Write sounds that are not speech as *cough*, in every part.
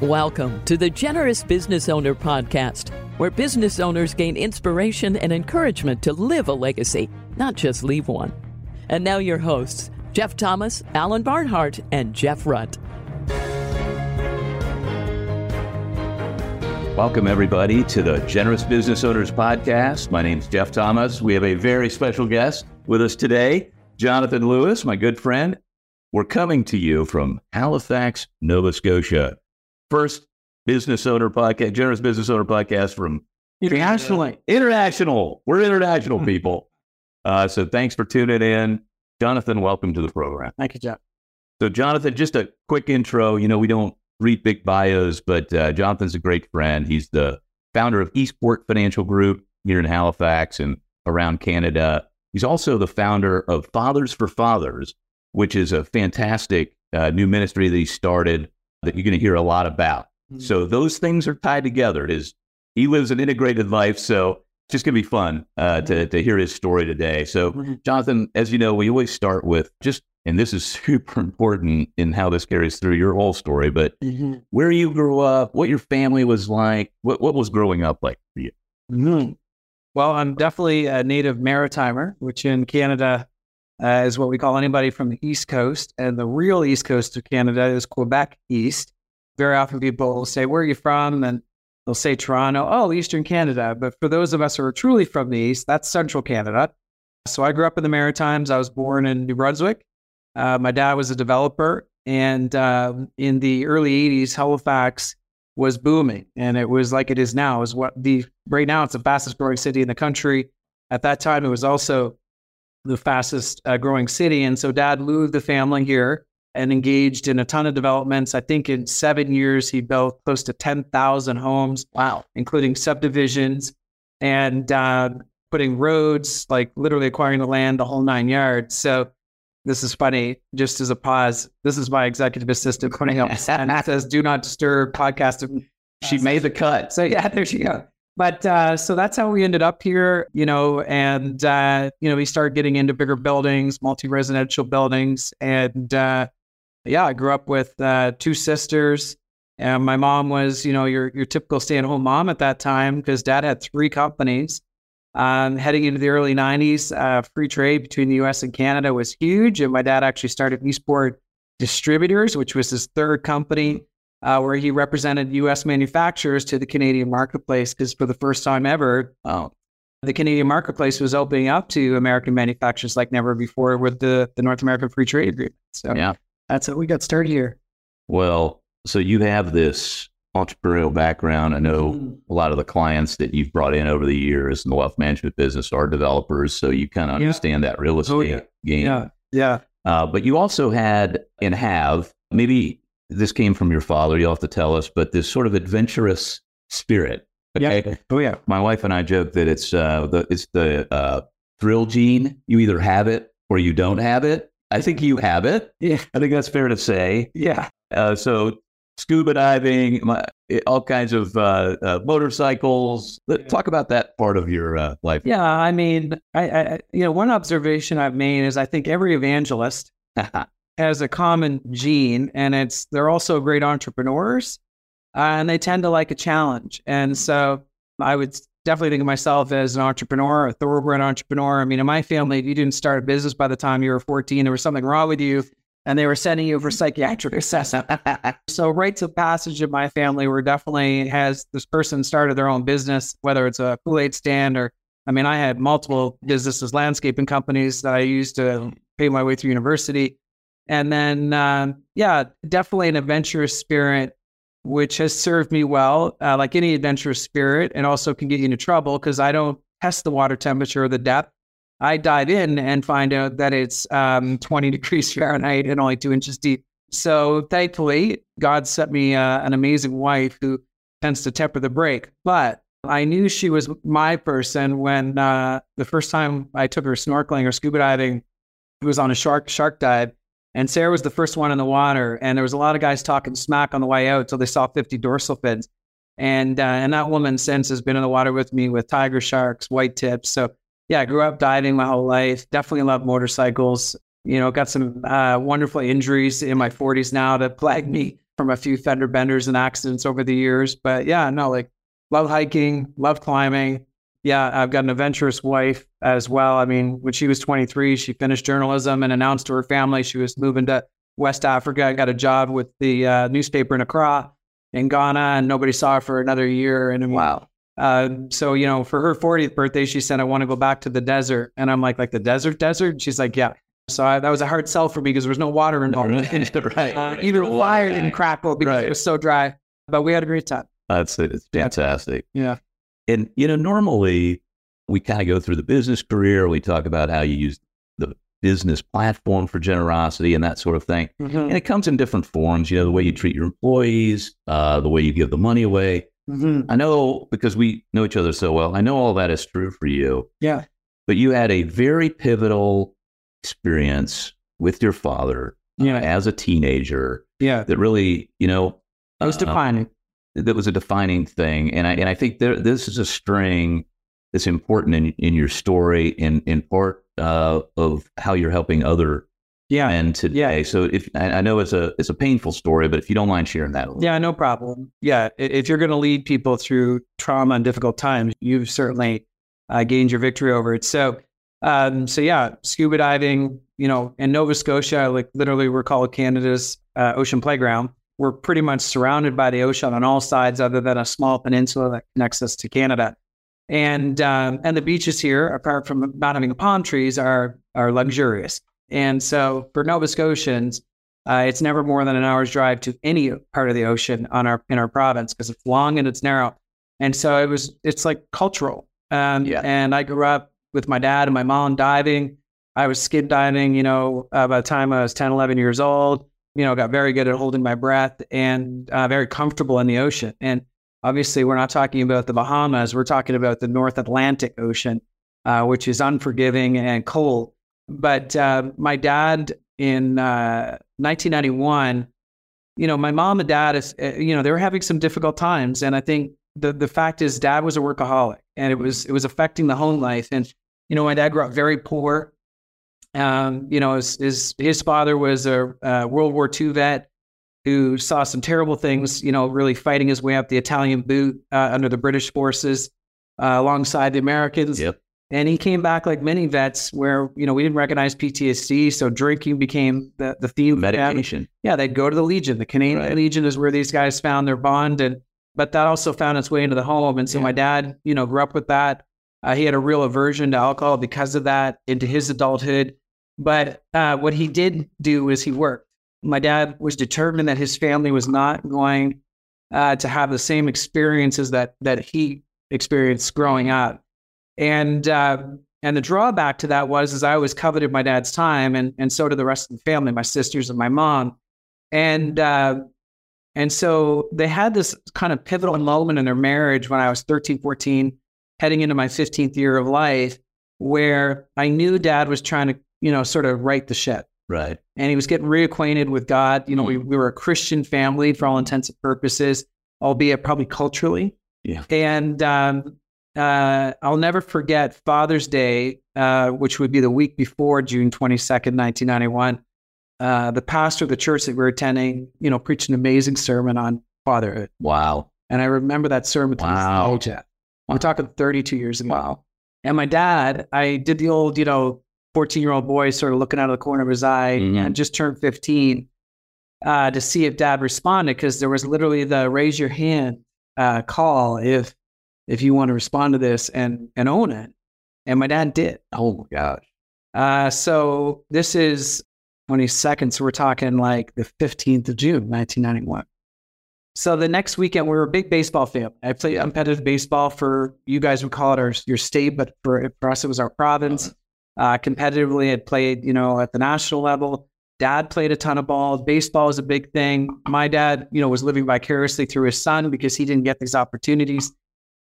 Welcome to the Generous Business Owner Podcast, where business owners gain inspiration and encouragement to live a legacy, not just leave one. And now, your hosts, Jeff Thomas, Alan Barnhart, and Jeff Rutt. Welcome, everybody, to the Generous Business Owners Podcast. My name is Jeff Thomas. We have a very special guest with us today, Jonathan Lewis, my good friend. We're coming to you from Halifax, Nova Scotia first business owner podcast, generous business owner podcast from internationally. International. We're international people. Uh, so thanks for tuning in. Jonathan, welcome to the program. Thank you, Jeff. So, Jonathan, just a quick intro. You know, we don't read big bios, but uh, Jonathan's a great friend. He's the founder of Eastport Financial Group here in Halifax and around Canada. He's also the founder of Fathers for Fathers, which is a fantastic uh, new ministry that he started that you're going to hear a lot about. Mm-hmm. So those things are tied together. It is he lives an integrated life, so it's just going to be fun uh, to mm-hmm. to hear his story today. So, mm-hmm. Jonathan, as you know, we always start with just, and this is *laughs* super important in how this carries through your whole story. But mm-hmm. where you grew up, what your family was like, what what was growing up like for you? Mm-hmm. Well, I'm definitely a native maritimer, which in Canada uh, is what we call anybody from the East Coast. And the real East Coast of Canada is Quebec East. Very often people will say, Where are you from? And they'll say Toronto, oh, Eastern Canada. But for those of us who are truly from the East, that's Central Canada. So I grew up in the Maritimes. I was born in New Brunswick. Uh, my dad was a developer. And uh, in the early 80s, Halifax was booming. And it was like it is now, is what the right now it's the fastest growing city in the country. At that time, it was also the fastest uh, growing city. And so dad moved the family here and engaged in a ton of developments. I think in seven years, he built close to 10,000 homes. Wow. Including subdivisions and uh, putting roads, like literally acquiring the land, the whole nine yards. So this is funny, just as a pause. This is my executive assistant putting up and says, do not disturb podcast. She made the cut. So yeah, there she goes. But uh, so that's how we ended up here, you know, and, uh, you know, we started getting into bigger buildings, multi residential buildings. And uh, yeah, I grew up with uh, two sisters. And my mom was, you know, your, your typical stay at home mom at that time because dad had three companies. Um, heading into the early 90s, uh, free trade between the US and Canada was huge. And my dad actually started Eastport Distributors, which was his third company uh, where he represented U.S. manufacturers to the Canadian marketplace because for the first time ever, uh, the Canadian marketplace was opening up to American manufacturers like never before with the, the North American Free Trade Agreement. So yeah, that's how we got started here. Well, so you have this entrepreneurial background. I know mm. a lot of the clients that you've brought in over the years in the wealth management business are developers, so you kind of understand yeah. that real estate oh, yeah. game. Yeah, yeah. Uh, but you also had and have maybe this came from your father. You'll have to tell us, but this sort of adventurous spirit. Okay. Yeah. Oh yeah. My wife and I joke that it's uh, the it's the uh, thrill gene. You either have it or you don't have it. I think you have it. Yeah. I think that's fair to say. Yeah. Uh, so scuba diving, my, all kinds of uh, uh, motorcycles. Yeah. Talk about that part of your uh, life. Yeah, I mean, I, I, you know, one observation I've made is I think every evangelist *laughs* has a common gene, and it's they're also great entrepreneurs, uh, and they tend to like a challenge. And so I would definitely think of myself as an entrepreneur, a thoroughbred entrepreneur. I mean, in my family, if you didn't start a business by the time you were 14, there was something wrong with you, and they were sending you for psychiatric *laughs* assessment. so rites of passage in my family were definitely has this person started their own business, whether it's a Kool Aid stand or I mean, I had multiple businesses, landscaping companies that I used to pay my way through university. And then, uh, yeah, definitely an adventurous spirit, which has served me well, uh, like any adventurous spirit, and also can get you into trouble because I don't test the water temperature or the depth. I dive in and find out that it's um, *laughs* 20 degrees Fahrenheit and only two inches deep. So thankfully, God sent me uh, an amazing wife who tends to temper the brake. But I knew she was my person when uh, the first time I took her snorkeling or scuba diving, it was on a shark shark dive and Sarah was the first one in the water, and there was a lot of guys talking smack on the way out until they saw 50 dorsal fins. And uh, and that woman since has been in the water with me with tiger sharks, white tips. So yeah, I grew up diving my whole life. Definitely love motorcycles. You know, got some uh, wonderful injuries in my 40s now that plague me from a few fender benders and accidents over the years. But yeah, no, like love hiking, love climbing. Yeah, I've got an adventurous wife as well. I mean, when she was 23, she finished journalism and announced to her family she was moving to West Africa. I got a job with the uh, newspaper in Accra in Ghana, and nobody saw her for another year. And Wow. uh, so you know, for her 40th birthday, she said, "I want to go back to the desert." And I'm like, "Like the desert, desert?" She's like, "Yeah." So I, that was a hard sell for me because there was no water *laughs* involved. right. *laughs* Uh, even the fire didn't crackle because Right. it was so dry. But we had a great time. That's it. It's fantastic. Yeah. And, you know, normally we kind of go through the business career. We talk about how you use the business platform for generosity and that sort of thing. And it comes in different forms, you know, the way you treat your employees, uh, the way you give the money away. Mhm. I know because we know each other so well, I know all that is true for you, Yeah. but you had a very pivotal experience with your father Yeah. as a teenager Yeah. that really, you know, It was uh, defining. That was a defining thing. And I and I think there, this is a string that's important in in your story, in in part uh, of how you're helping other Yeah. men today. Yeah. So if I, know it's a it's a painful story, but if you don't mind sharing that, a little. Yeah, no problem. Yeah, if you're going to lead people through trauma and difficult times, you've certainly uh, gained your victory over it. So, um, so yeah, scuba diving. You know, in Nova Scotia, like literally, we're called Canada's uh, ocean playground. We're pretty much surrounded by the ocean on all sides, other than a small peninsula that connects us to Canada. And um, and the beaches here, apart from not having palm trees, are are luxurious. And so for Nova Scotians, uh, it's never more than an hour's drive to any part of the ocean on our in our province because it's long and it's narrow. And so it was it's like cultural. Um, Yeah. And I grew up with my dad and my mom diving. I was skin diving, you know, uh, by the time I was 10, 11 years old. You know, got very good at holding my breath and uh, very comfortable in the ocean. And obviously, we're not talking about the Bahamas. We're talking about the North Atlantic Ocean, uh, which is unforgiving and cold. But uh, my dad in uh, 1991, you know, my mom and dad is, uh, you know, they were having some difficult times, and I think the the fact is, dad was a workaholic, and it was it was affecting the home life. And you know, my dad grew up very poor. Um, you know, his his, his father was a uh, World War II vet who saw some terrible things. You know, really fighting his way up the Italian boot uh, under the British forces uh, alongside the Americans. Yep. And he came back like many vets, where you know we didn't recognize PTSD, so drinking became the the theme. medication. Yeah, they'd go to the Legion. The Canadian Right. Legion is where these guys found their bond, and but that also found its way into the home. And so Yeah. my dad, you know, grew up with that. Uh, he had a real aversion to alcohol because of that into his adulthood. But uh, what he did do is he worked. My dad was determined that his family was not going uh, to have the same experiences that that he experienced growing up. And uh, and the drawback to that was is I always coveted my dad's time, and and so did the rest of the family, my sisters and my mom. And uh, and so they had this kind of pivotal moment in their marriage when I was 13, 14, heading into my 15th year of life, where I knew dad was trying to, you know, sort of right the ship Right. and he was getting reacquainted with God. You know, we, we were a Christian family for all intents and purposes, albeit probably culturally. Yeah. And um, uh, I'll never forget Father's Day, uh, which would be the week before June 22nd, 1991. Uh, the pastor of the church that we were attending, you know, preached an amazing sermon on fatherhood. Wow. And I remember that sermon. Wow. Jeff. I'm talking 32 years ago. Wow. And my dad, I did the old, you know, 14 year old boy sort of looking out of the corner of his eye Mhm. and just turned 15 uh, to see if dad responded because there was literally the raise your hand uh, call if if you want to respond to this and and own it. And my dad did. Oh my gosh. Uh, so this is 22nd. So we're talking like the 15th of June, 1991. So the next weekend, we were a big baseball family. I played competitive baseball for you guys would call it our your state, but for for us it was our province. Uh, competitively, had played you know at the national level. Dad played a ton of ball. Baseball was a big thing. My dad, you know, was living vicariously through his son because he didn't get these opportunities.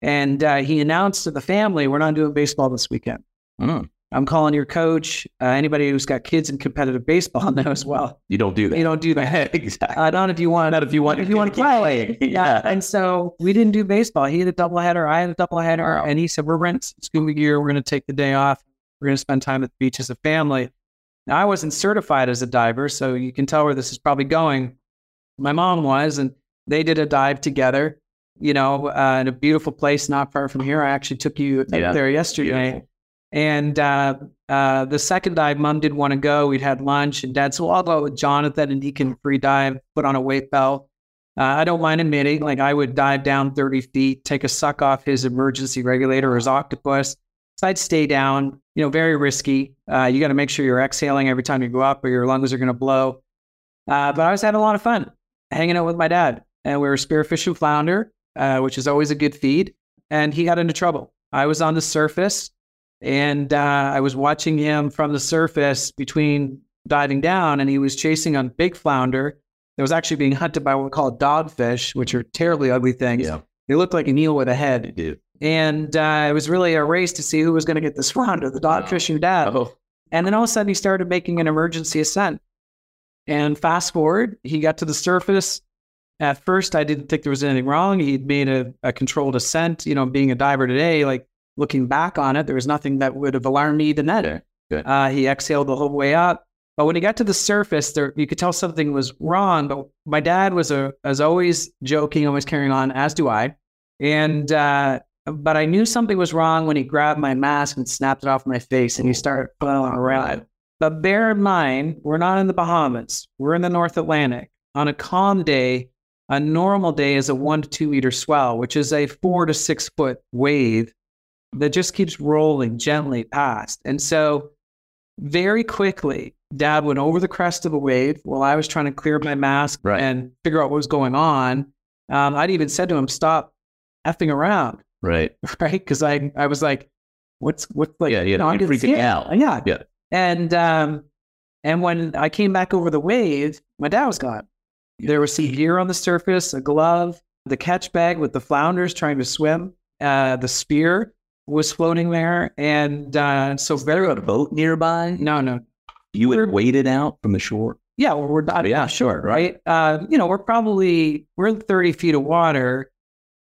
And uh, he announced to the family, "We're not doing baseball this weekend." Mm. I'm calling your coach. Uh, anybody who's got kids in competitive baseball *laughs* knows well. You don't do that. You don't do that. *laughs* exactly. Uh, not if you want. Not if you want. if you want to play. *laughs* Yeah. And so we didn't do baseball. He had a doubleheader. I had a doubleheader. Wow. And he said, We're renting scuba gear. We're going to take the day off. We're going to spend time at the beach as a family. Now, I wasn't certified as a diver, so you can tell where this is probably going. my mom was, and they did a dive together. You know, uh, in a beautiful place not far from here. I actually took you Yeah. there yesterday. Beautiful. And uh, uh, the second dive, mom didn't want to go. We'd had lunch, and dad said, "Well, I'll go with Jonathan, and he can free dive, put on a weight belt." Uh, I don't mind admitting, like I would dive down 30 feet, take a suck off his emergency regulator or his octopus. So I'd stay down, you know, very risky. Uh, you got to make sure you're exhaling every time you go up, or your lungs are going to blow. Uh, but I was having a lot of fun hanging out with my dad, and we were spearfishing flounder, uh, which is always a good feed. And he got into trouble. I was on the surface, and uh, I was watching him from the surface between diving down, and he was chasing on big flounder that was actually being hunted by what we call dogfish, which are terribly ugly things. Yeah. They look like an eel with a head. do. And uh, it was really a race to see who was going to get this flounder, the dogfish or dad. Oh, And then all of a sudden, he started making an emergency ascent. And fast forward, he got to the surface. At first, I didn't think there was anything wrong. He'd made a, a controlled ascent. You know, being a diver today, like looking back on it, there was nothing that would have alarmed me then. Okay. Uh, he exhaled the whole way up. But when he got to the surface, there you could tell something was wrong. But my dad was a was always joking, always carrying on, as do I. And uh, but I knew something was wrong when he grabbed my mask and snapped it off my face, and he started flailing around. But bear in mind, we're not in the Bahamas. We're in the North Atlantic. On a calm day, a normal day is a one to two meter swell, which is a four to six foot wave that just keeps rolling gently past. And so, very quickly, dad went over the crest of a wave while I was trying to clear my mask Right. and figure out what was going on. Um, I'd even said to him, stop effing around, right. *laughs* right? Because I, I was like, what's, what's like, Yeah, yeah, you I you're freaking out. Yeah. Yeah. And, um, and when I came back over the wave, my dad was gone. There was some gear on the surface, a glove, the catch bag with the flounders trying to swim, uh, the spear was floating there. And uh, so very a boat nearby? No, no. You had waded out from the shore? Yeah, well, we're not. Yeah, Yeah, sure. right. Right. Uh, you know, we're probably we're in 30 feet of water.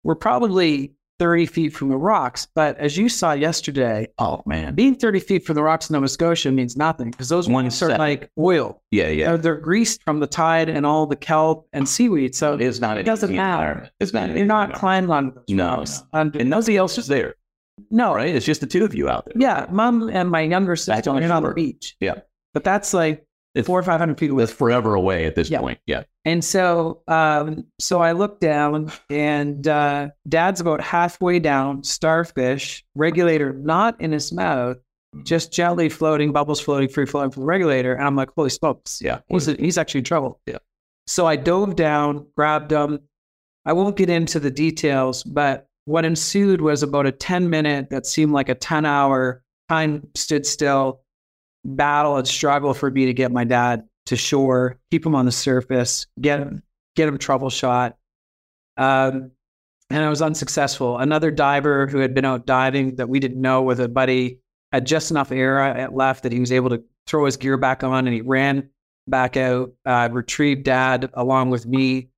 We're probably 30 feet from the rocks. But as you saw yesterday, Oh, man. being 30 feet from the rocks in Nova Scotia means nothing because those One ones are like oil. Yeah, yeah. They're greased from the tide and all the kelp and seaweed. So it is not it doesn't matter. It's not. you're not climbing on those No, rocks. no. And- And nobody else is there, no, right? It's just the two of you out there. Yeah, mom and my younger sister on are on the beach. Yeah. But that's like It's- four or 500 feet away. That's forever away at this Yeah. point. Yeah. And so, um, so I looked down, and uh, Dad's about halfway down, starfish, regulator not in his mouth, just gently floating, bubbles floating, free flowing from the regulator. And I'm like, holy smokes, Yeah. he's he's actually in trouble. Yeah. So I dove down, grabbed him. I won't get into the details, but what ensued was about a 10 minute that seemed like a 10 hour time stood still battle and struggle for me to get my dad to shore, keep him on the surface, get him, get him troubleshot. Um, and I was unsuccessful. Another diver who had been out diving that we didn't know with a buddy had just enough air left that he was able to throw his gear back on and he ran back out, uh, retrieved dad along with me.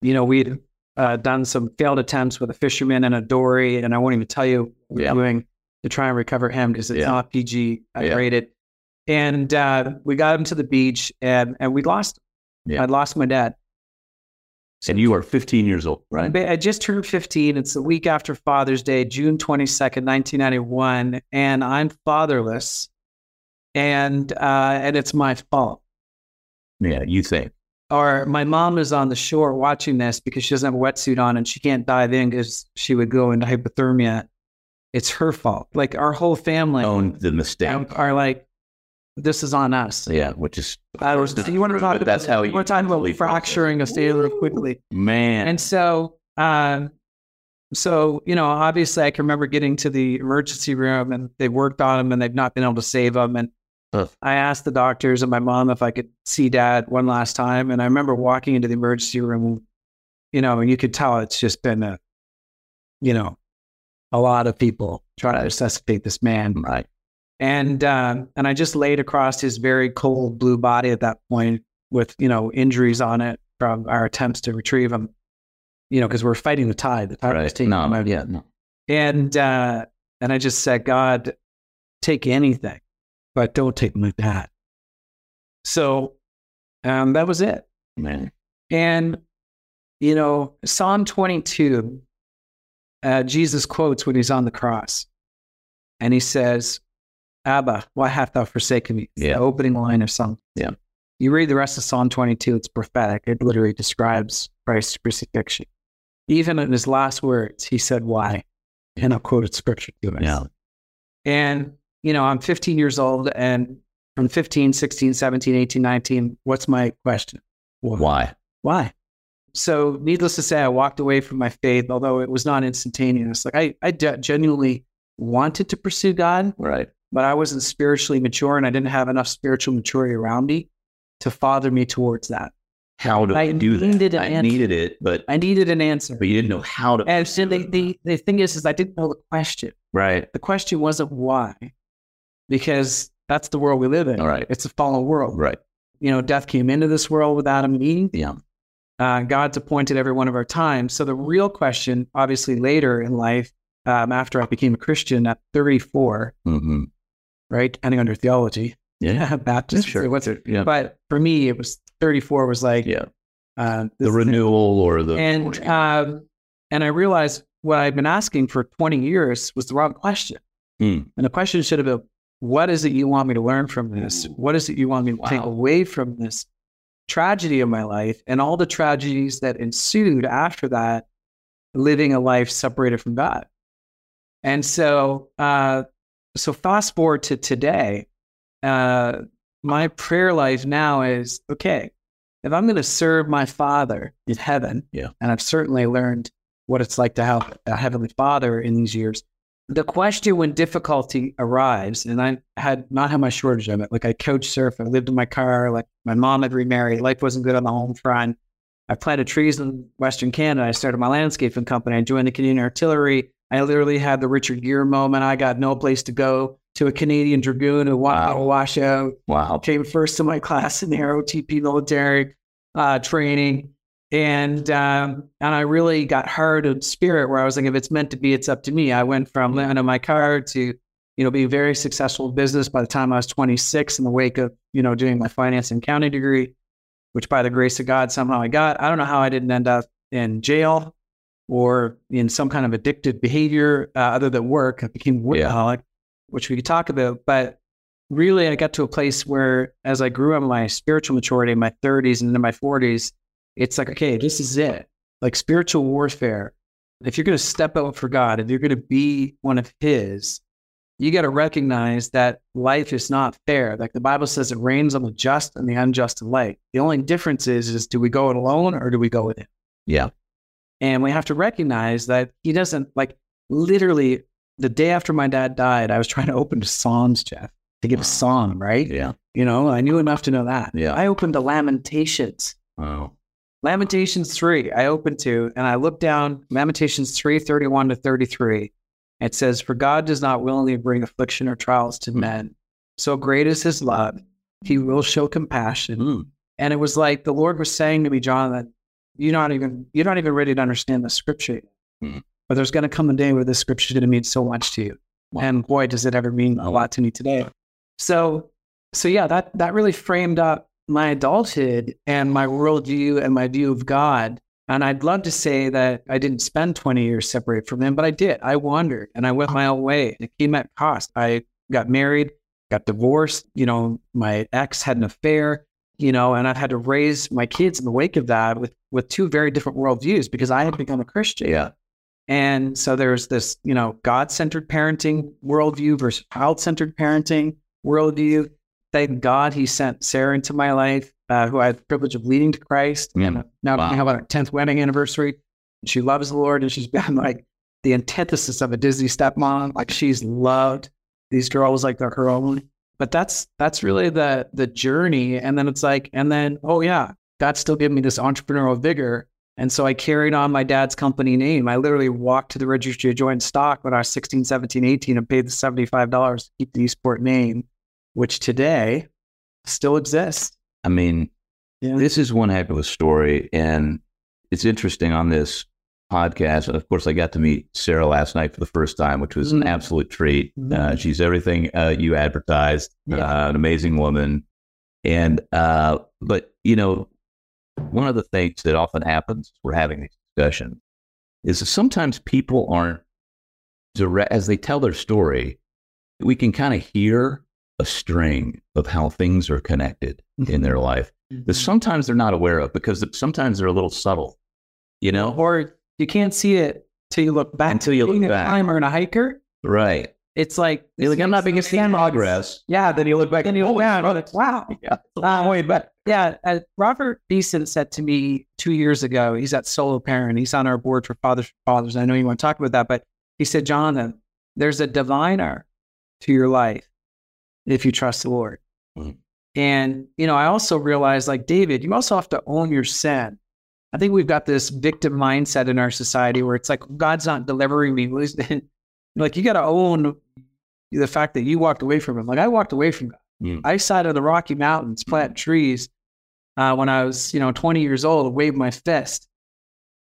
You know, we'd uh, done some failed attempts with a fisherman and a dory, and I won't even tell you what we're Yeah. doing to try and recover him because it's Yeah. not PG rated. And uh, we got him to the beach, and and we lost. him. Yeah. I lost my dad. And you are 15 years old, right? I just turned 15. It's the week after Father's Day, June 22nd, 1991, and I'm fatherless. And uh, and it's my fault. Yeah, you think. Or my mom is on the shore watching this because she doesn't have a wetsuit on and she can't dive in because she would go into hypothermia. It's her fault. Like our whole family Own the mistake. are like, this is on us. Yeah, which is I was, you want to talk that's how you you want to talk about fracturing a sailor quickly. man. And so, um, so you know, obviously, I can remember getting to the emergency room, and they worked on him, and they've not been able to save him. And Ugh. I asked the doctors and my mom if I could see Dad one last time, and I remember walking into the emergency room. You know, and you could tell it's just been a, you know, a lot of people trying to resuscitate this man. right. And um, and I just laid across his very cold blue body at that point with you know injuries on it from our attempts to retrieve him. You know, because we're fighting the tide. The tide was Right. taking No, him out. yeah, no. And uh, and I just said, God, take anything, but don't take my dad. So um, that was it. Man. And, you know, Psalm 22, uh, Jesus quotes when he's on the cross. And he says, Abba, why hast thou forsaken me? It's Yeah. The opening line of Psalm. Yeah. You read the rest of Psalm 22, it's prophetic. It literally describes Christ's crucifixion. Even in his last words, he said, Why? And I quoted scripture to us. Yeah. And, you know, I'm 15 years old, and from 15, 16, 17, 18, 19, what's my question? Why? Why? So, needless to say, I walked away from my faith, although it was not instantaneous. Like, I, I ge- genuinely wanted to pursue God, Right. But I wasn't spiritually mature and I didn't have enough spiritual maturity around me to father me towards that. How do I, I do that? I answer. needed it, but I needed an answer. but you didn't know how to. And so the, the, the thing is, is I didn't know the question. right. The question wasn't why, because that's the world we live in. All right. It's a fallen world. Right. You know, death came into this world without a Eve. Yeah. Uh, God's appointed every one of our times. So the real question, obviously, later in life, um, after I became a Christian at 34, hmm right, depending on your theology, Yeah. *laughs* Baptist, Sure. what's it? Yeah. But for me, it was 34 was like Yeah. uh, The renewal or the and um, and I realized what I'd been asking for 20 years was the wrong question. Hmm. And the question should have been, what is it you want me to learn from this? What is it you want me to take away from this tragedy of my life and all the tragedies that ensued after that, living a life separated from God? And so, uh, so fast forward to today, uh, my prayer life now is okay. If I'm going to serve my Father in heaven, Yeah. and I've certainly learned what it's like to have a heavenly Father in these years. The question when difficulty arrives, and I had not had my shortage of it. Like I coach surf, I lived in my car. Like my mom had remarried, life wasn't good on the home front. I planted trees in Western Canada. I started my landscaping company. I joined the Canadian Artillery. I literally had the Richard Gere moment. I got no place to go to a Canadian Dragoon who Wow. wash out wow. came first in my *laughs* class in the ROTP military uh, training. And um, and I really got hard of spirit where I was like, if it's meant to be, it's up to me. I went from living in my car to, you know, being very successful in business by the time I was 26 in the wake of, you know, doing my finance and accounting degree, which by the grace of God, somehow I got. I don't know how I didn't end up in jail or in some kind of addictive behavior uh, other than work. I became a Yeah. workaholic, which we could talk about. But really, I got to a place where, as I grew in my spiritual maturity in my 30s and into my 40s, it's like, okay, this is it. Like spiritual warfare. If you're going to step out for God, if you're going to be one of His, you got to recognize that life is not fair. Like the Bible says, it rains on the just and the unjust alike. The only difference is, is do we go it alone or do we go with Him? Yeah. And we have to recognize that He doesn't like literally the day after my dad died, I was trying to open to Psalms, Jeff, to get Wow. a psalm, right? Yeah. You know, I knew enough to know that. Yeah. I opened to Lamentations. Wow. Lamentations 3, I opened to, and I looked down, Lamentations 3, 31 to 33. It says, For God does not willingly bring affliction or trials to Hmm. men. So great is his love. He will show compassion. Mm. And it was like the Lord was saying to me, John, that you're not even you're not even ready to understand the scripture. yet. Hmm. But there's gonna come a day where this scripture is gonna mean so much to you. Wow. And boy, does it ever mean a lot to me today. So so yeah, that that really framed up my adulthood and my worldview and my view of God. And I'd love to say that I didn't spend 20 years separated from him, but I did. I wandered and I went my own way. It came at cost. I got married, got divorced. You know, my ex had an affair, you know, and I've had to raise my kids in the wake of that with, with two very different worldviews because I had become a Christian. Yeah. And so there's this, you know, God centered parenting worldview versus child centered parenting worldview. Thank God he sent Sarah into my life, uh, who I had the privilege of leading to Christ. Yeah. And uh, now Wow. we have our 10th wedding anniversary. She loves the Lord and she's been like the antithesis of a Disney stepmom. Like she's loved these girls like they're her own. But that's that's really the the journey. And then it's like, and then, oh yeah, God still gave me this entrepreneurial vigor. And so I carried on my dad's company name. I literally walked to the registry to joint stock when I was 16, 17, 18 and paid the $75 to keep the Eastport name, which today still exists. I mean, Yeah. this is one heck of a story. And it's interesting on this podcast. And of course, I got to meet Sarah last night for the first time, which was an Mhm. absolute treat. Uh, Mhm. she's everything uh, you advertised, Yeah. uh, an amazing woman. And, uh, but, you know, one of the things that often happens, we're having these discussions, is that sometimes people aren't direct, as they tell their story, we can kind of hear a string of how things are connected mm-hmm. in their life that mm-hmm. sometimes they're not aware of because sometimes they're a little subtle, you know? Or you can't see it till you look back. Until you look Being back. a climber and a hiker, Right. it's like You're like, I'm not making Stand progress. Yeah, Then you look back then you look "Holy down. smokes." Like, wow. *laughs* Yeah. A long way back. Yeah, uh, Robert Beeson said to me two years ago. He's at Solo Parent. He's on our board for Fathers for Fathers. I know you want to talk about that, but he said, Jonathan, there's a diviner to your life if you trust the Lord. Mhm. And you know, I also realized, like David, you also have to own your sin. I think we've got this victim mindset in our society where it's like God's not delivering me. *laughs* like you got to own the fact that you walked away from Him. Like I walked away from God. Mm. I sat in the Rocky Mountains, planting trees uh, when I was, you know, 20 years old, waved my fist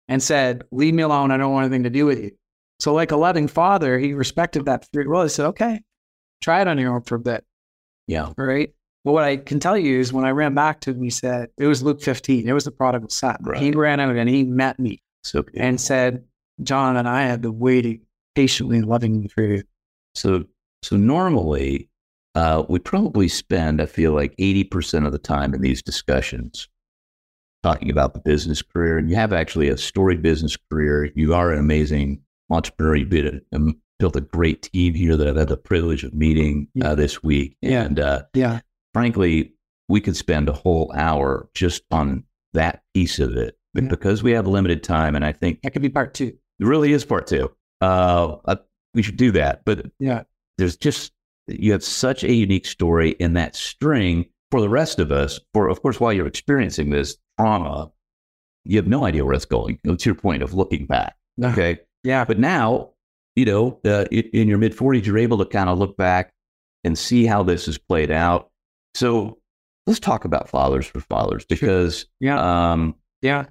and said, "Leave me alone. I don't want anything to do with you." So, like a loving father, he respected that free will. He said, "Okay, try it on your own for a bit." Yeah. Right. But what I can tell you is when I ran back to him, he said, it was Luke 15. It was the prodigal son. Right. He ran out and he met me So, and said, John and I have been waiting patiently and lovingly for you. so, so normally, uh, we probably spend, I feel like, 80% of the time in these discussions talking about the business career. And you have actually a storied business career. You are an amazing entrepreneur. Built a, um, built a great team here that I've had the privilege of meeting uh, this week. Yeah. And uh, Yeah. frankly, we could spend a whole hour just on that piece of it. But Yeah. because we have limited time, and I think That could be part two. it really is part two, uh, uh, we should do that. But Yeah. there's just, you have such a unique story in that string for the rest of us. For, of course, while you're experiencing this trauma, you have no idea where it's going. To your point of looking back. Okay. Yeah. But now, you know, uh, in, in your mid 40s, you're able to kind of look back and see how this has played out. So let's talk about fathers for fathers because, Yeah. um, Yeah.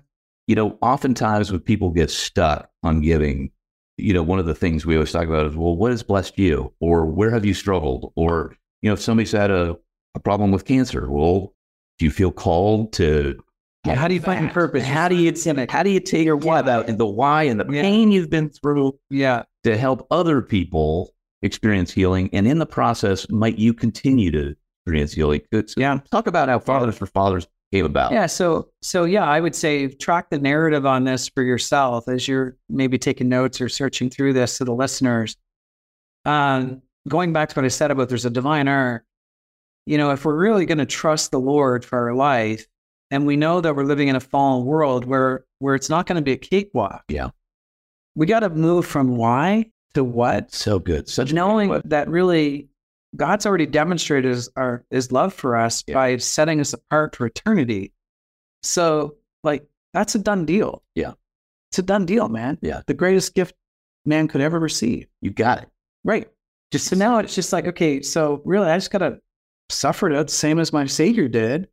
you know, oftentimes when people get stuck on giving, you know, one of the things we always talk about is, well, what has blessed you? Or where have you struggled? Or, you know, if somebody's had a, a problem with cancer, well, do you feel called to Yeah, how do you find your purpose? How do you how do you take your why about and the why and the pain you've been through Yeah. to help other people experience healing, and in the process, might you continue to experience healing? Yeah. talk about how Fathers for Fathers came about. Yeah. So, so yeah, I would say track the narrative on this for yourself as you're maybe taking notes or searching through this to the listeners. Um, going back to what I said about there's a divine arc, you know, if we're really going to trust the Lord for our life, and we know that we're living in a fallen world where where it's not going to be a cakewalk. Yeah. We got to move from why to what. So good. Such knowing that really God's already demonstrated his, our, his love for us Yeah. by setting us apart for eternity. So, like, that's a done deal. Yeah. It's a done deal, man. Yeah. The greatest gift man could ever receive. you got it. Right. Just so now it's just like, okay, so really, I just got to suffer it the same as my Savior did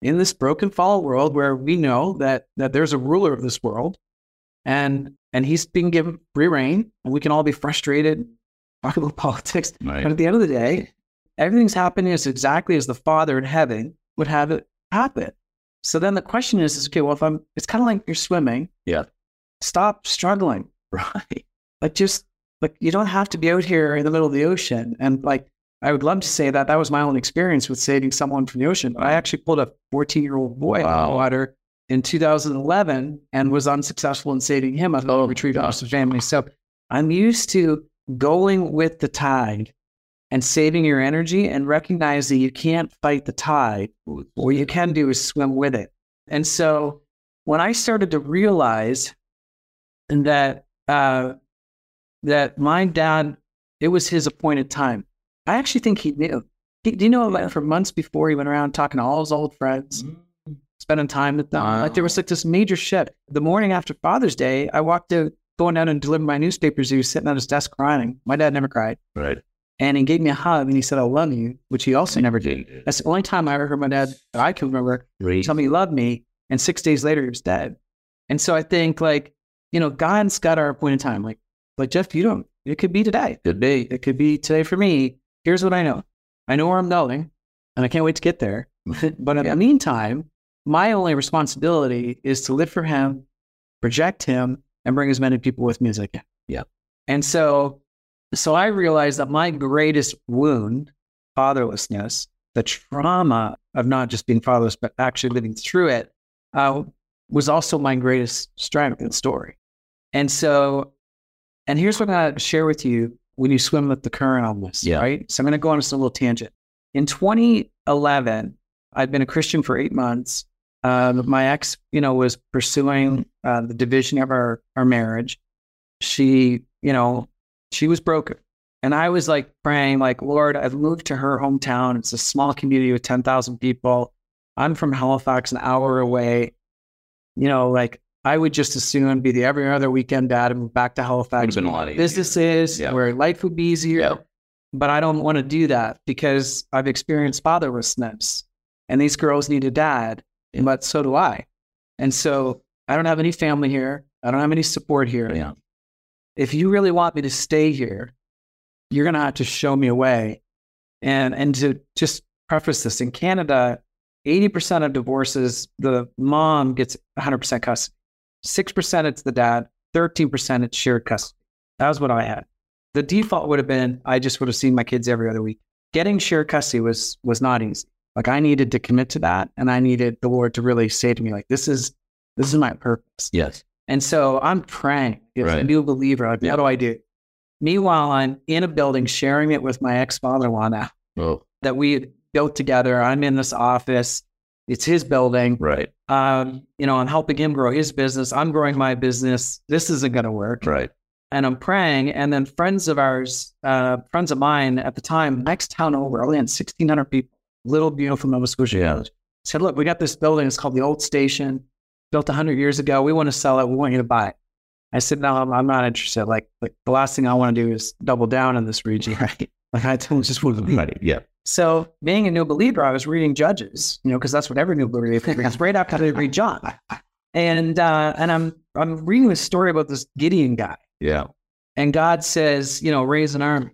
in this broken fallen world where we know that that there's a ruler of this world and and he's being given free reign and we can all be frustrated talk *laughs* about politics. Right. but at the end of the day everything's happening as exactly as the father in heaven would have it happen. So then the question is, is okay well if i'm it's kind of like you're swimming. Yeah. stop struggling. *laughs* Right. like just like you don't have to be out here in the middle of the ocean. And like i would love to say that that was my own experience with saving someone from the ocean. But i actually pulled a 14 year old boy out of the water in 2011 and was unsuccessful in saving him. At the Oh, retrieve gosh. foster family. So i'm used to going with the tide and saving your energy and recognize that you can't fight the tide what you can do is swim with it. And so when I started to realize that uh, that my dad, it was his appointed time. I actually think he knew. He, do you know, like for months before, he went around talking to all his old friends, spending time with them. Like there was like this major shift. The morning after Father's Day, I walked out, going down and delivering my newspapers. He was sitting at his desk crying. My dad never cried. Right. And he gave me a hug and he said, I love you, which he also never did. That's the only time I ever heard my dad, that I can remember, Great. tell me he loved me. And six days later, he was dead. And so I think, like, you know, God's got our appointed time. Like, like Jeff, you don't, it could be today. Could be. It could be today for me. Here's what I know I know where I'm going and I can't wait to get there. *laughs* but in Yeah. the meantime, my only responsibility is to live for him, project him, and bring as many people with me as I can. Yeah. And so, so I realized that my greatest wound, fatherlessness, the trauma of not just being fatherless, but actually living through it, uh, was also my greatest strength and story. And so, and here's what I'm going to share with you when you swim with the current on this, Yeah. right? So I'm going to go on a little tangent. In 2011, I'd been a Christian for eight months. Uh, my ex, you know, was pursuing uh, the division of our, our marriage. She, you know, she was broken. And I was like praying, like, Lord, I've moved to her hometown. It's a small community with 10,000 people. I'm from Halifax, an hour away. You know, like I would just as soon be the every other weekend dad and move back to Halifax. Been a lot. Businesses Yeah. where life would be easier. Yeah. But I don't want to do that because I've experienced fatherlessness and these girls need a dad. But so do I. And so I don't have any family here. I don't have any support here. Yeah. If you really want me to stay here, you're going to have to show me a way. And, and to just preface this in Canada, 80% of divorces, the mom gets 100% custody. 6% it's the dad, 13% it's shared custody. That was what I had. The default would have been I just would have seen my kids every other week. Getting shared custody was was not easy. Like I needed to commit to that and I needed the Lord to really say to me like this is this is my purpose. Yes. And so I'm praying as a new believer. Like, Yeah. What do I do? Meanwhile, I'm in a building sharing it with my ex father in law now Oh, that we had built together. I'm in this office. It's his building. right. Um, you know, I'm helping him grow his business. I'm growing my business. This isn't going to work. Right. And I'm praying. And then friends of ours, uh, friends of mine at the time, next town over, only had 1,600 people, little beautiful Nova Scotia. Said, look, we got this building. It's called the Old Station, built 100 years ago. We want to sell it. We want you to buy it. I said, no, I'm, I'm not interested. Like, like the last thing I want to do is double down in this region. *laughs* Right. Like I told just want to be. Right. Yeah. So being a new believer, I was reading Judges, you know, because that's what every new believer reads right after they read John. And uh, and I'm I'm reading this story about this Gideon guy, Yeah. and God says, you know, raise an army.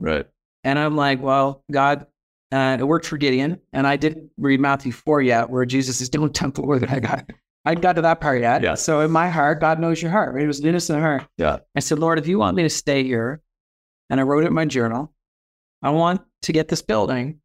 Right. And I'm like, well, God, uh, it worked for Gideon, and I didn't read Matthew four yet, where Jesus is doing *laughs* temple work. I got I got to that part yet. Yeah. So in my heart, God knows your heart. Right? It was an innocent heart. Yeah. I said, Lord, if you want me to stay here, and I wrote it in my journal, I want to get this building,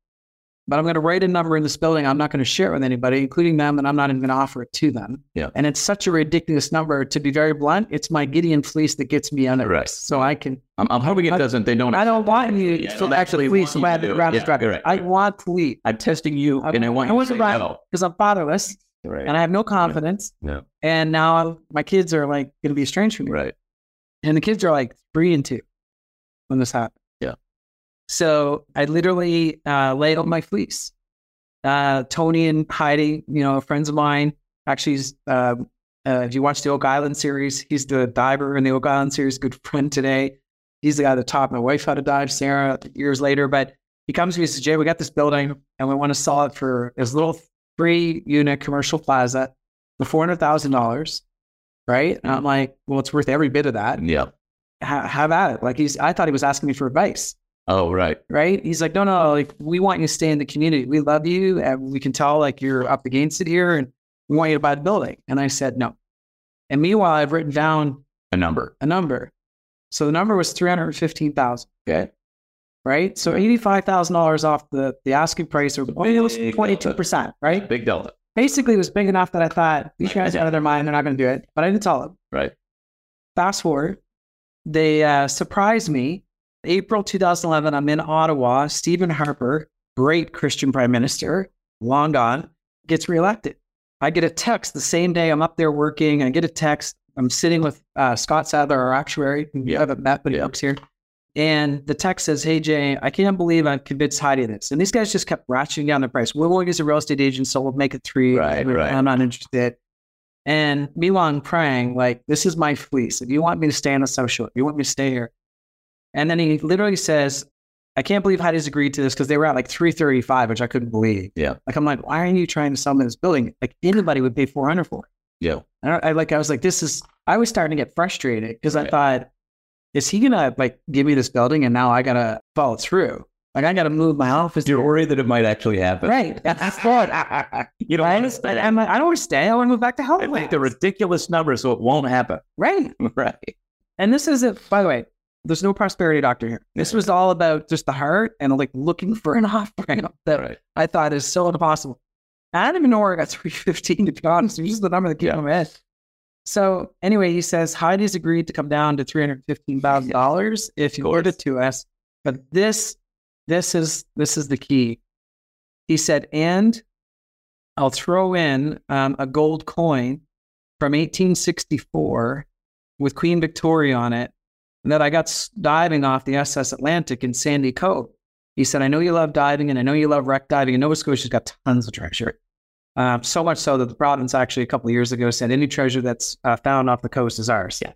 but I'm going to write a number in this building. I'm not going to share it with anybody, including them, and I'm not even going to offer it to them. Yeah. And it's such a ridiculous number. To be very blunt, it's my Gideon fleece that gets me on it. Right. So I can. Um, um, I'm, I'm hoping it I- doesn't. They don't. I don't want you Yeah, I to don't actually fleece want you to do it. around Yeah, strap. right. I want to leave I'm testing you, and I want I wasn't right because I'm fatherless Right. and I have no confidence. Yeah. And now I'm, my kids are like going to be estranged from me. Right. And the kids are like three and two when this happened. So I literally uh, laid on my fleece. Uh, Tony and Heidi, you know, friends of mine. Actually, he's, uh, uh, if you watch the Oak Island series, he's the diver in the Oak Island series. Good friend today. He's the guy that taught my wife how to dive, Sarah, years later. But he comes to me and says, "Jay, we got this building, and we want to sell it for this little three-unit commercial plaza for four hundred thousand dollars." Right? And I'm like, "Well, it's worth every bit of that." Yeah. ha- have at it. Like he's, I thought he was asking me for advice, Oh, right. right? He's like, no, no, like we want you to stay in the community. We love you, and we can tell like you're up against it here, and we want you to buy the building. And I said no. And meanwhile, I've written down A number. a number. So the number was three hundred fifteen thousand. Okay. Right. So eighty five thousand dollars off the the asking price, or it was 22%, Right. Big delta. Basically, it was big enough that I thought these guys are out of their mind. They're not going to do it. But I didn't tell them. Right. fast forward, they uh, surprised me. April 2011, I'm in Ottawa. Stephen Harper, great Christian prime minister, long gone, gets reelected. I get a text the same day I'm up there working. I get a text. I'm sitting with uh, Scott Sadler, our actuary, Yeah. haven't met, but he Yeah. works here. And the text says, Hey, Jay, I can't believe I've convinced Heidi of this. And these guys just kept ratcheting down the price. We're going use a real estate agent, so we'll make it three. Right, right. I'm not interested. And meanwhile, I'm praying, like, this is my fleece. If you want me to stay on the social, if you want me to stay here. And then he literally says, I can't believe Heidi's agreed to this because they were at like 335, which I couldn't believe. Yeah. Like, I'm like, why aren't you trying to sell me this building? Like, anybody would pay 400 for it. Yeah. And I, I like, I was like, this is, I was starting to get frustrated because I thought, is he gonna like give me this building and now I gotta follow through? Like I got to move my office. You're worried that it might actually happen. Right. That's *laughs* what. You know, I understand. I'm like, I don't want to stay. I want to move back to I Halifax. think the ridiculous number so it won't happen. right. *laughs* Right. And this isn't, by the way, there's no prosperity doctor here. This was all about just the heart and like looking for an *laughs* offering that Right. I thought is so impossible. I didn't even know where I got *laughs* 315 to be honest. It was just the number that came in my head. So anyway, he says Heidi's agreed to come down to $315,000 *laughs* if you order to us. But this, this is this is the key. He said, and I'll throw in um, a gold coin from 1864 with Queen Victoria on it that I got diving off the SS Atlantic in Sandy Cove. He said, I know you love diving and I know you love wreck diving. And Nova Scotia's got tons of treasure. Um, so much so that the province actually a couple of years ago said any treasure that's uh, found off the coast is ours. Yeah.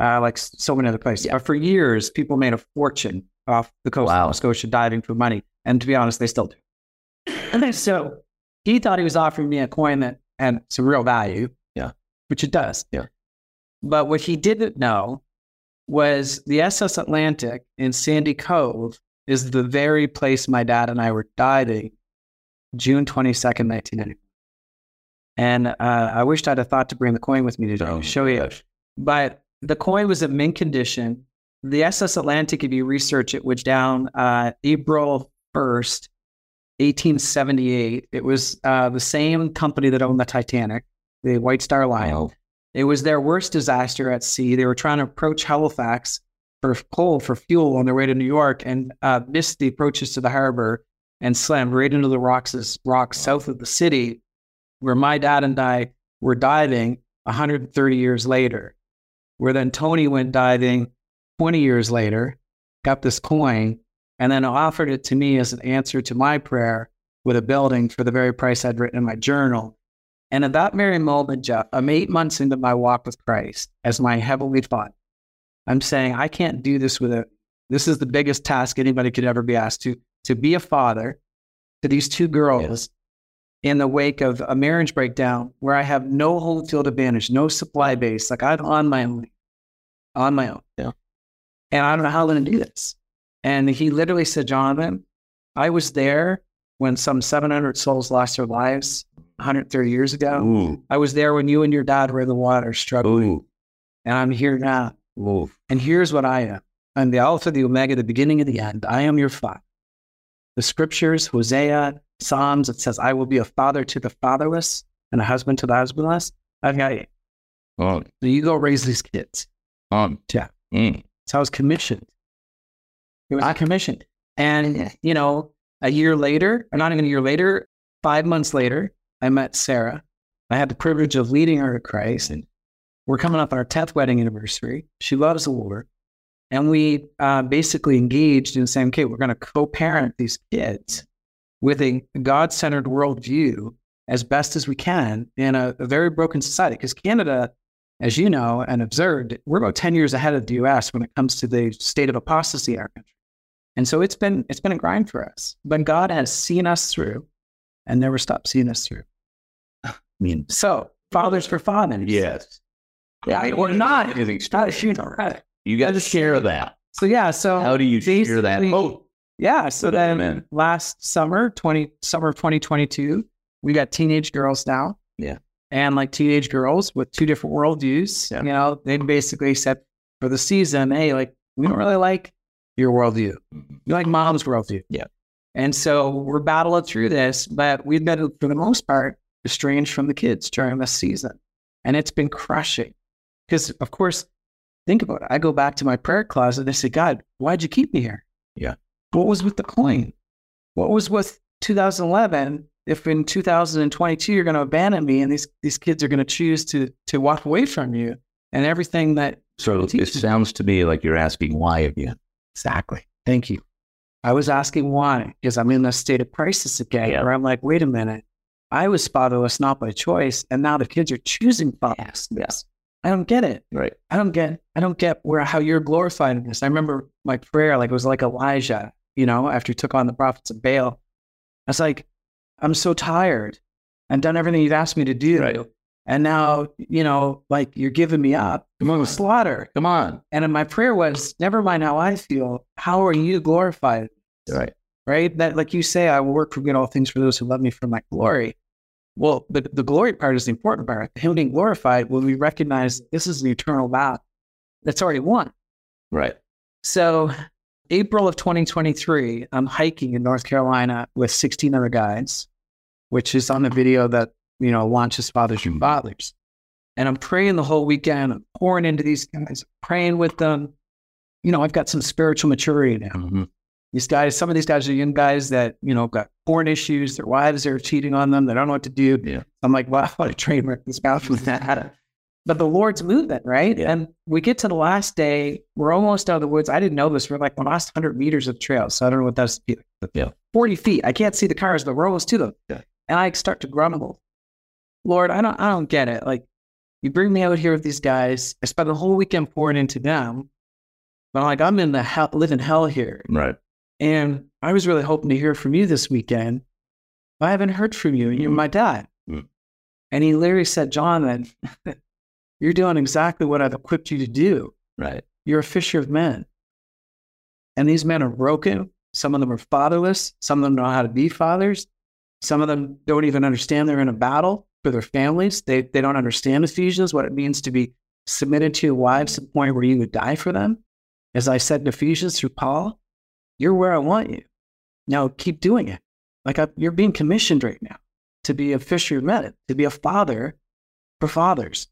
Uh, like so many other places. But for years, people made a fortune off the coast Wow. of Nova Scotia diving for money. And to be honest, they still do. And *laughs* so he thought he was offering me a coin that had some real value. Yeah. Which it does. Yeah. But what he didn't know was the SS Atlantic in Sandy Cove is the very place my dad and I were diving June 22nd, 1990. And uh, I wished I'd have thought to bring the coin with me to Oh, show you. gosh. But the coin was in mint condition. The SS Atlantic, if you research it, was down uh, April 1st, 1878. It was uh, the same company that owned the Titanic, the White Star Line. Wow. It was their worst disaster at sea. They were trying to approach Halifax for coal, for fuel on their way to New York and uh, missed the approaches to the harbor and slammed right into the rocks, rocks south of the city, where my dad and I were diving 130 years later. Where then Tony went diving 20 years later, got this coin, and then offered it to me as an answer to my prayer with a building for the very price I'd written in my journal. And at that very moment, Jeff, I'm eight months into my walk with Christ as my heavenly father. I'm saying, I can't do this with it. This is the biggest task anybody could ever be asked to, to be a father to these two girls in the wake of a marriage breakdown where I have no home field advantage, no supply base. Like I'm on my own, on my own. Yeah. And I don't know how I'm going to do this. And he literally said, Jonathan, I was there when some 700 souls lost their lives 130 years ago. Ooh. I was there when you and your dad were in the water struggling. Ooh. And I'm here now. Ooh. And here's what I am I'm the Alpha, the Omega, the beginning and the end. I am your father. The scriptures, Hosea, Psalms, it says, I will be a father to the fatherless and a husband to the husbandless. I've got you. Oh. So you go raise these kids. Um. Yeah. Mm. So I was commissioned. It was commissioned. And, you know, a year later, or not even a year later, five months later, I met Sarah. I had the privilege of leading her to Christ. And we're coming up on our 10th wedding anniversary. She loves the Lord. And we uh, basically engaged in saying, okay, we're going to co parent these kids with a God centered worldview as best as we can in a, a very broken society. Because Canada, as you know and observed, we're about 10 years ahead of the US when it comes to the state of apostasy in our country. And so it's been it's been a grind for us. But God has seen us through and never stopped seeing us through. I mean, So fathers for fathers. yes. Yeah, or not. Anything Not you know, right. You got to share that. So yeah, so How do you share that? basically- Oh, Yeah. So then Amen. last summer, 20 summer of 2022, we got teenage girls now. Yeah. And like teenage girls with two different worldviews. Yeah. You know, they basically said for the season, hey, like, we don't really like your worldview. Mhm. You like mom's worldview. Yeah. And so we're battling through this, but we've been, for the most part, estranged from the kids during this season. And it's been crushing. Because, of course, think about it. I go back to my prayer closet and I say, God, why'd you keep me here? Yeah. What was with the coin? What was with 2011? If in 2022 you're going to abandon me and these, these kids are going to choose to, to walk away from you and everything that so it sounds to me like you're asking why again. Exactly. Thank you. I was asking why, because I'm in a state of crisis again, Yeah. where I'm like, wait a minute. I was fatherless not by choice, and now the kids are choosing fatherlessness. I don't get it. Right. I don't get. I don't get where how you're glorified in this. I remember my prayer, like it was like Elijah, you know, after he took on the prophets of Baal. I was like, I'm so tired. I've done everything you've asked me to do, Right. and now you know, like you're giving me up. Come on. Slaughter. Come on. And my prayer was, never mind how I feel, how are you glorified? Right. Right? That, like you say, I will work for good all things for those who love me for my glory. Well, the, the glory part is the important part. Him being glorified when we recognize this is an eternal vow that's already won. Right. So, April of 2023, I'm hiking in North Carolina with 16 other guides, which is on the video that, you know, launches Fathers for Fathers. And I'm praying the whole weekend. I'm pouring into these guys, praying with them. You know, I've got some spiritual maturity now. Mm-hmm. These guys, some of these guys are young guys that, you know, got porn issues. Their wives are cheating on them. They don't know what to do. Yeah. I'm like, wow, *laughs* what a train wreck this mouth was *laughs* that. But the Lord's moving, right? Yeah. And we get to the last day. We're almost out of the woods. I didn't know this. We're like the last 100 meters of trail. So I don't know what that's. Yeah. 40 feet. I can't see the cars, but we're almost to them. Yeah. And I start to grumble. Lord, I don't, I don't get it. Like, you bring me out here with these guys. I spent the whole weekend pouring into them. But I'm like, I'm in the hell, living hell here. Right. And I was really hoping to hear from you this weekend. I haven't heard from you. You're my dad. Mm. And he literally said, John, that *laughs* you're doing exactly what I've equipped you to do. Right. You're a fisher of men. And these men are broken. Some of them are fatherless. Some of them don't know how to be fathers. Some of them don't even understand they're in a battle for their families. They, they don't understand Ephesians, what it means to be submitted to your wives to the point where you would die for them. As I said in Ephesians through Paul, you're where I want you. Now keep doing it. Like I, you're being commissioned right now to be a fisher of men, to be a father for fathers.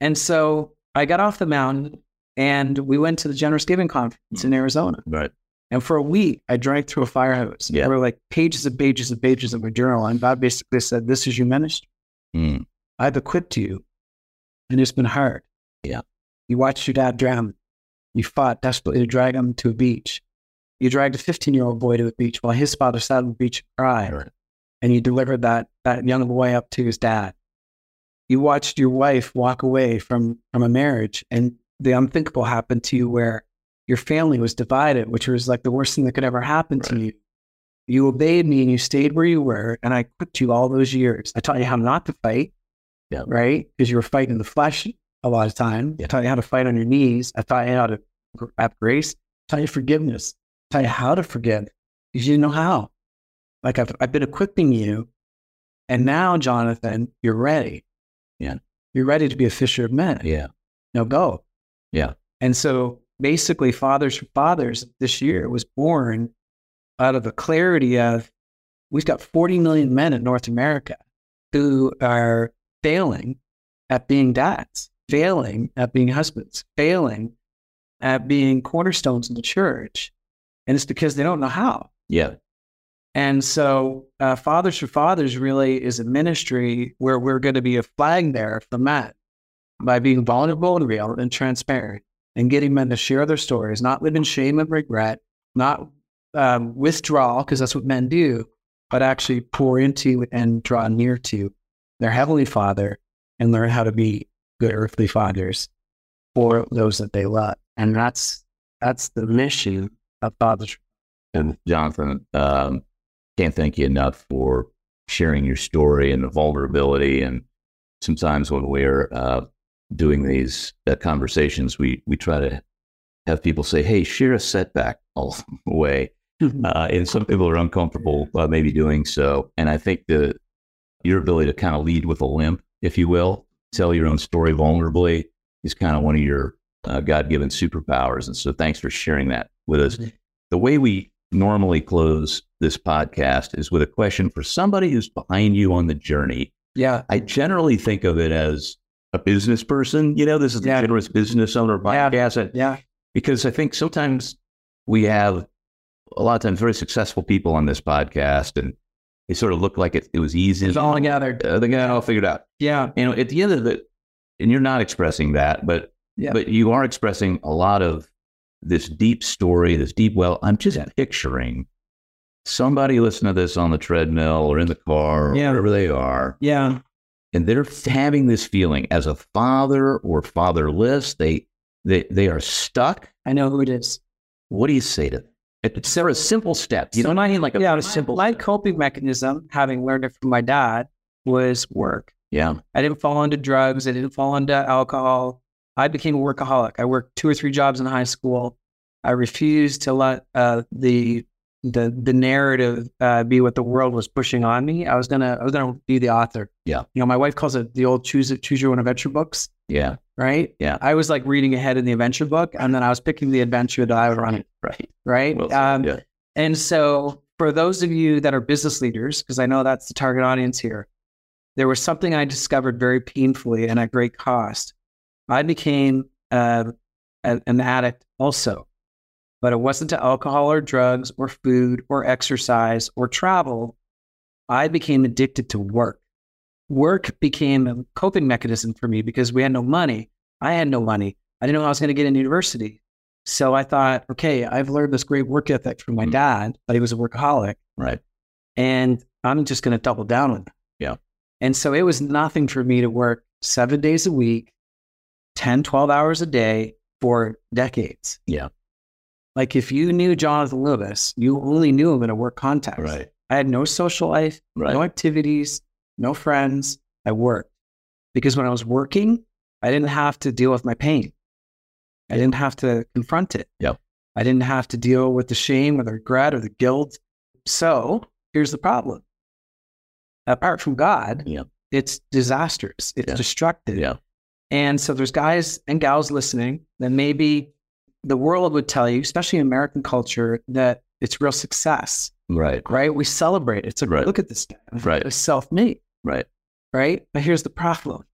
And so I got off the mountain and we went to the Generous Giving Conference in Arizona. Right. And for a week, I drank through a fire hose. Yeah. There were like pages and pages and pages of my journal. And God basically said, This is your ministry. Mm. I've equipped you. And it's been hard. Yeah. You watched your dad drown. You fought desperately to drag him to a beach. You dragged a 15 year old boy to the beach while his father sat on the beach and cried. Right. And you delivered that, that young boy up to his dad. You watched your wife walk away from, from a marriage and the unthinkable happened to you where your family was divided, which was like the worst thing that could ever happen to you. You obeyed me and you stayed where you were, and I equipped you all those years. I taught you how not to fight, Yeah. right? Because you were fighting the flesh a lot of time. Yeah. I taught you how to fight on your knees. I taught you how to have grace. I taught you forgiveness. Taught you how to forgive because you didn't know how. Like I've, I've been equipping you, and now, Jonathan, you're ready. Yeah. You're ready to be a fisher of men. Yeah. Now go. Yeah. And so basically, Fathers for Fathers this year was born out of the clarity of we've got 40 million men in North America who are failing at being dads, failing at being husbands, failing at being cornerstones in the church. And it's because they don't know how. Yeah. And so, uh, Fathers for Fathers really is a ministry where we're going to be a flag bearer for men by being vulnerable and real and transparent and getting men to share their stories, not live in shame and regret, not um, withdraw, because that's what men do, but actually pour into and draw near to their Heavenly Father and learn how to be good earthly fathers for those that they love. And that's that's the mission And Jonathan, um, can't thank you enough for sharing your story and the vulnerability. And sometimes when we're uh, doing these uh, conversations, we we try to have people say, "Hey, share a setback *laughs* all the way." Uh, and some people are uncomfortable uh, maybe doing so. And I think the your ability to kind of lead with a limp, if you will, tell your own story vulnerably, is kind of one of your uh, God given superpowers. And so, thanks for sharing that with us. The way we normally close this podcast is with a question for somebody who's behind you on the journey. Yeah. I generally think of it as a business person. You know, this is the Yeah. generous business owner Yeah. podcast. And- Yeah. because I think sometimes we have a lot of times very successful people on this podcast, and they sort of look like it, it was easy. It's all together. Uh, they got it all figured out. Yeah. You know, at the end of it, and you're not expressing that, but Yeah. but you are expressing a lot of this deep story, this deep well. I'm just picturing somebody listening to this on the treadmill or in the car or Yeah. wherever they are, Yeah. and they're having this feeling as a father or fatherless. They they they are stuck. I know who it is. What do you say to them? It's there simple steps. You So don't need like a yeah, simple. My coping mechanism, having learned it from my dad, was work. yeah, I didn't fall into drugs. I didn't fall into alcohol. I became a workaholic. I worked two or three jobs in high school. I refused to let uh, the the the narrative uh, be what the world was pushing on me. I was gonna I was gonna be the author. Yeah. You know, my wife calls it the old choose it choose your own adventure books. Yeah. Right. Yeah. I was like reading ahead in the adventure book, and then I was picking the adventure that I would run. *laughs* Right. Right. Well um, yeah. And so, for those of you that are business leaders, because I know that's the target audience here, there was something I discovered very painfully and at great cost. I became uh, a- an addict also, but it wasn't to alcohol or drugs or food or exercise or travel. I became addicted to work. Work became a coping mechanism for me because we had no money. I had no money. I didn't know how I was going to get into university. So I thought, okay, I've learned this great work ethic from my Mm. dad, but he was a workaholic, Right. and I'm just going to double down on it. Yeah. And so it was nothing for me to work seven days a week, 10, 12 hours a day for decades. Yeah. Like if you knew Jonathan Lewis, you only knew him in a work context. Right. I had no social life, Right. no activities, no friends. I worked because when I was working, I didn't have to deal with my pain. I didn't have to confront it. Yep. I didn't have to deal with the shame or the regret or the guilt. So here's the problem. Apart from God, Yeah. it's disastrous. It's Yeah. destructive. Yeah. And so there's guys and gals listening that maybe the world would tell you, especially in American culture, that it's real success, Right. right? We celebrate. it. It's a Right. look at this guy. Right. It's self-made, Right. right? But here's the problem.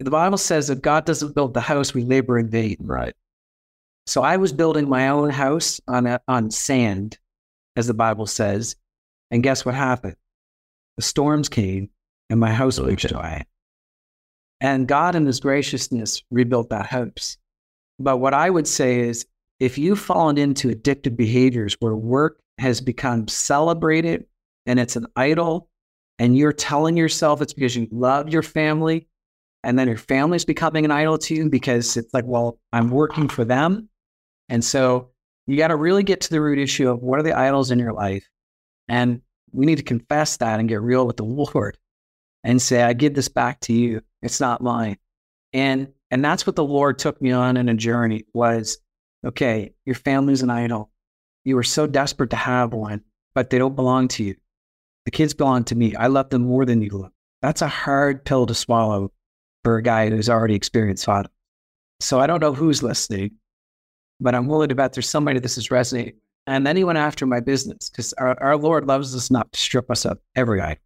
The Bible says that God doesn't build the house, we labor in vain. Right. So I was building my own house on a, on sand, as the Bible says. And guess what happened? The storms came and my house Okay. pushed away. And God, in His graciousness, rebuilt that house. But what I would say is if you've fallen into addictive behaviors where work has become celebrated and it's an idol, and you're telling yourself it's because you love your family, and then your family's becoming an idol to you because it's like, well, I'm working for them. And so you got to really get to the root issue of what are the idols in your life. And we need to confess that and get real with the Lord and say, I give this back to you. It's not mine. And and that's what the Lord took me on in a journey was, okay, your family's an idol. You were so desperate to have one, but they don't belong to you. The kids belong to me. I love them more than you love. That's a hard pill to swallow for a guy who's already experienced father. So I don't know who's listening, but I'm willing to bet there's somebody this is resonating. And then he went after my business because our, our Lord loves us not to strip us of every item.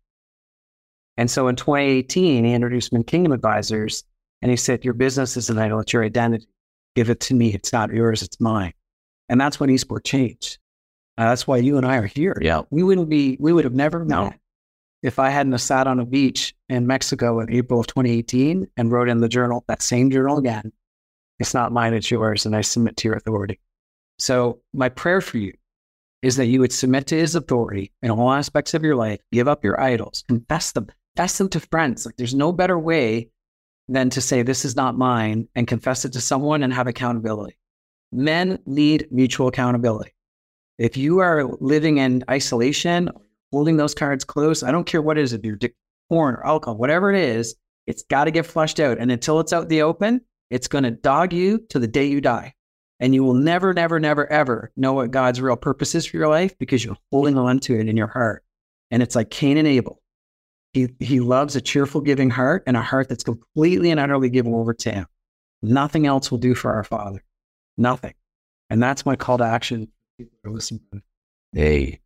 And so in 2018, he introduced me to Kingdom Advisors and he said, Your business is an idol, it's your identity. Give it to me. It's not yours, it's mine. And that's when Eastport changed. Uh, that's why you and I are here. Yeah. We wouldn't be, we would have never No. met if I hadn't sat on a beach in Mexico in April of 2018 and wrote in the journal, that same journal again. It's not mine, it's yours, and I submit to your authority. So, my prayer for you is that you would submit to his authority in all aspects of your life, give up your idols, confess them, confess them to friends. Like, there's no better way than to say, This is not mine, and confess it to someone and have accountability. Men need mutual accountability. If you are living in isolation, holding those cards close, I don't care what it is, if you're porn or alcohol, whatever it is, it's got to get flushed out. And until it's out in the open, it's going to dog you to the day you die. And you will never, never, never, ever know what God's real purpose is for your life because you're holding on to it in your heart. And it's like Cain and Abel. He, he loves a cheerful, giving heart and a heart that's completely and utterly given over to him. Nothing else will do for our Father. Nothing. And that's my call to action. People. Hey,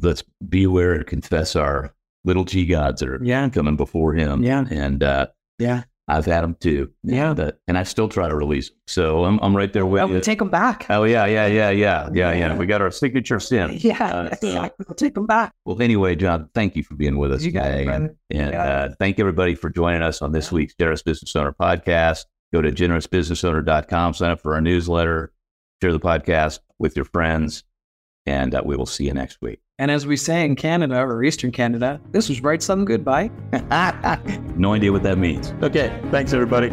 let's be aware and confess our little G gods that are Yeah. coming before him. Yeah. And uh, Yeah. I've had them too. Yeah. And, uh, and I still try to release them. So I'm, I'm right there with Oh, you. take them back. Oh, yeah, yeah, yeah, yeah, yeah, yeah. We got our signature sin. *laughs* Yeah. Uh, so- exactly. take them back. Well, anyway, John, thank you for being with us You today. it, and and Yeah. uh, thank everybody for joining us on this week's Generous Business Owner podcast. Go to generousbusinessowner.com, sign up for our newsletter, share the podcast with your friends, and uh, we will see you next week. And as we say in Canada or Eastern Canada, this was right Something Goodbye. *laughs* no idea what that means. Okay, thanks, everybody.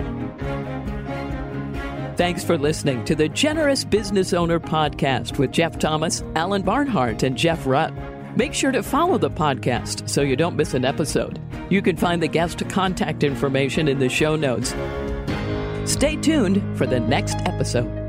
Thanks for listening to the Generous Business Owner Podcast with Jeff Thomas, Alan Barnhart, and Jeff Rutt. Make sure to follow the podcast so you don't miss an episode. You can find the guest contact information in the show notes. Stay tuned for the next episode.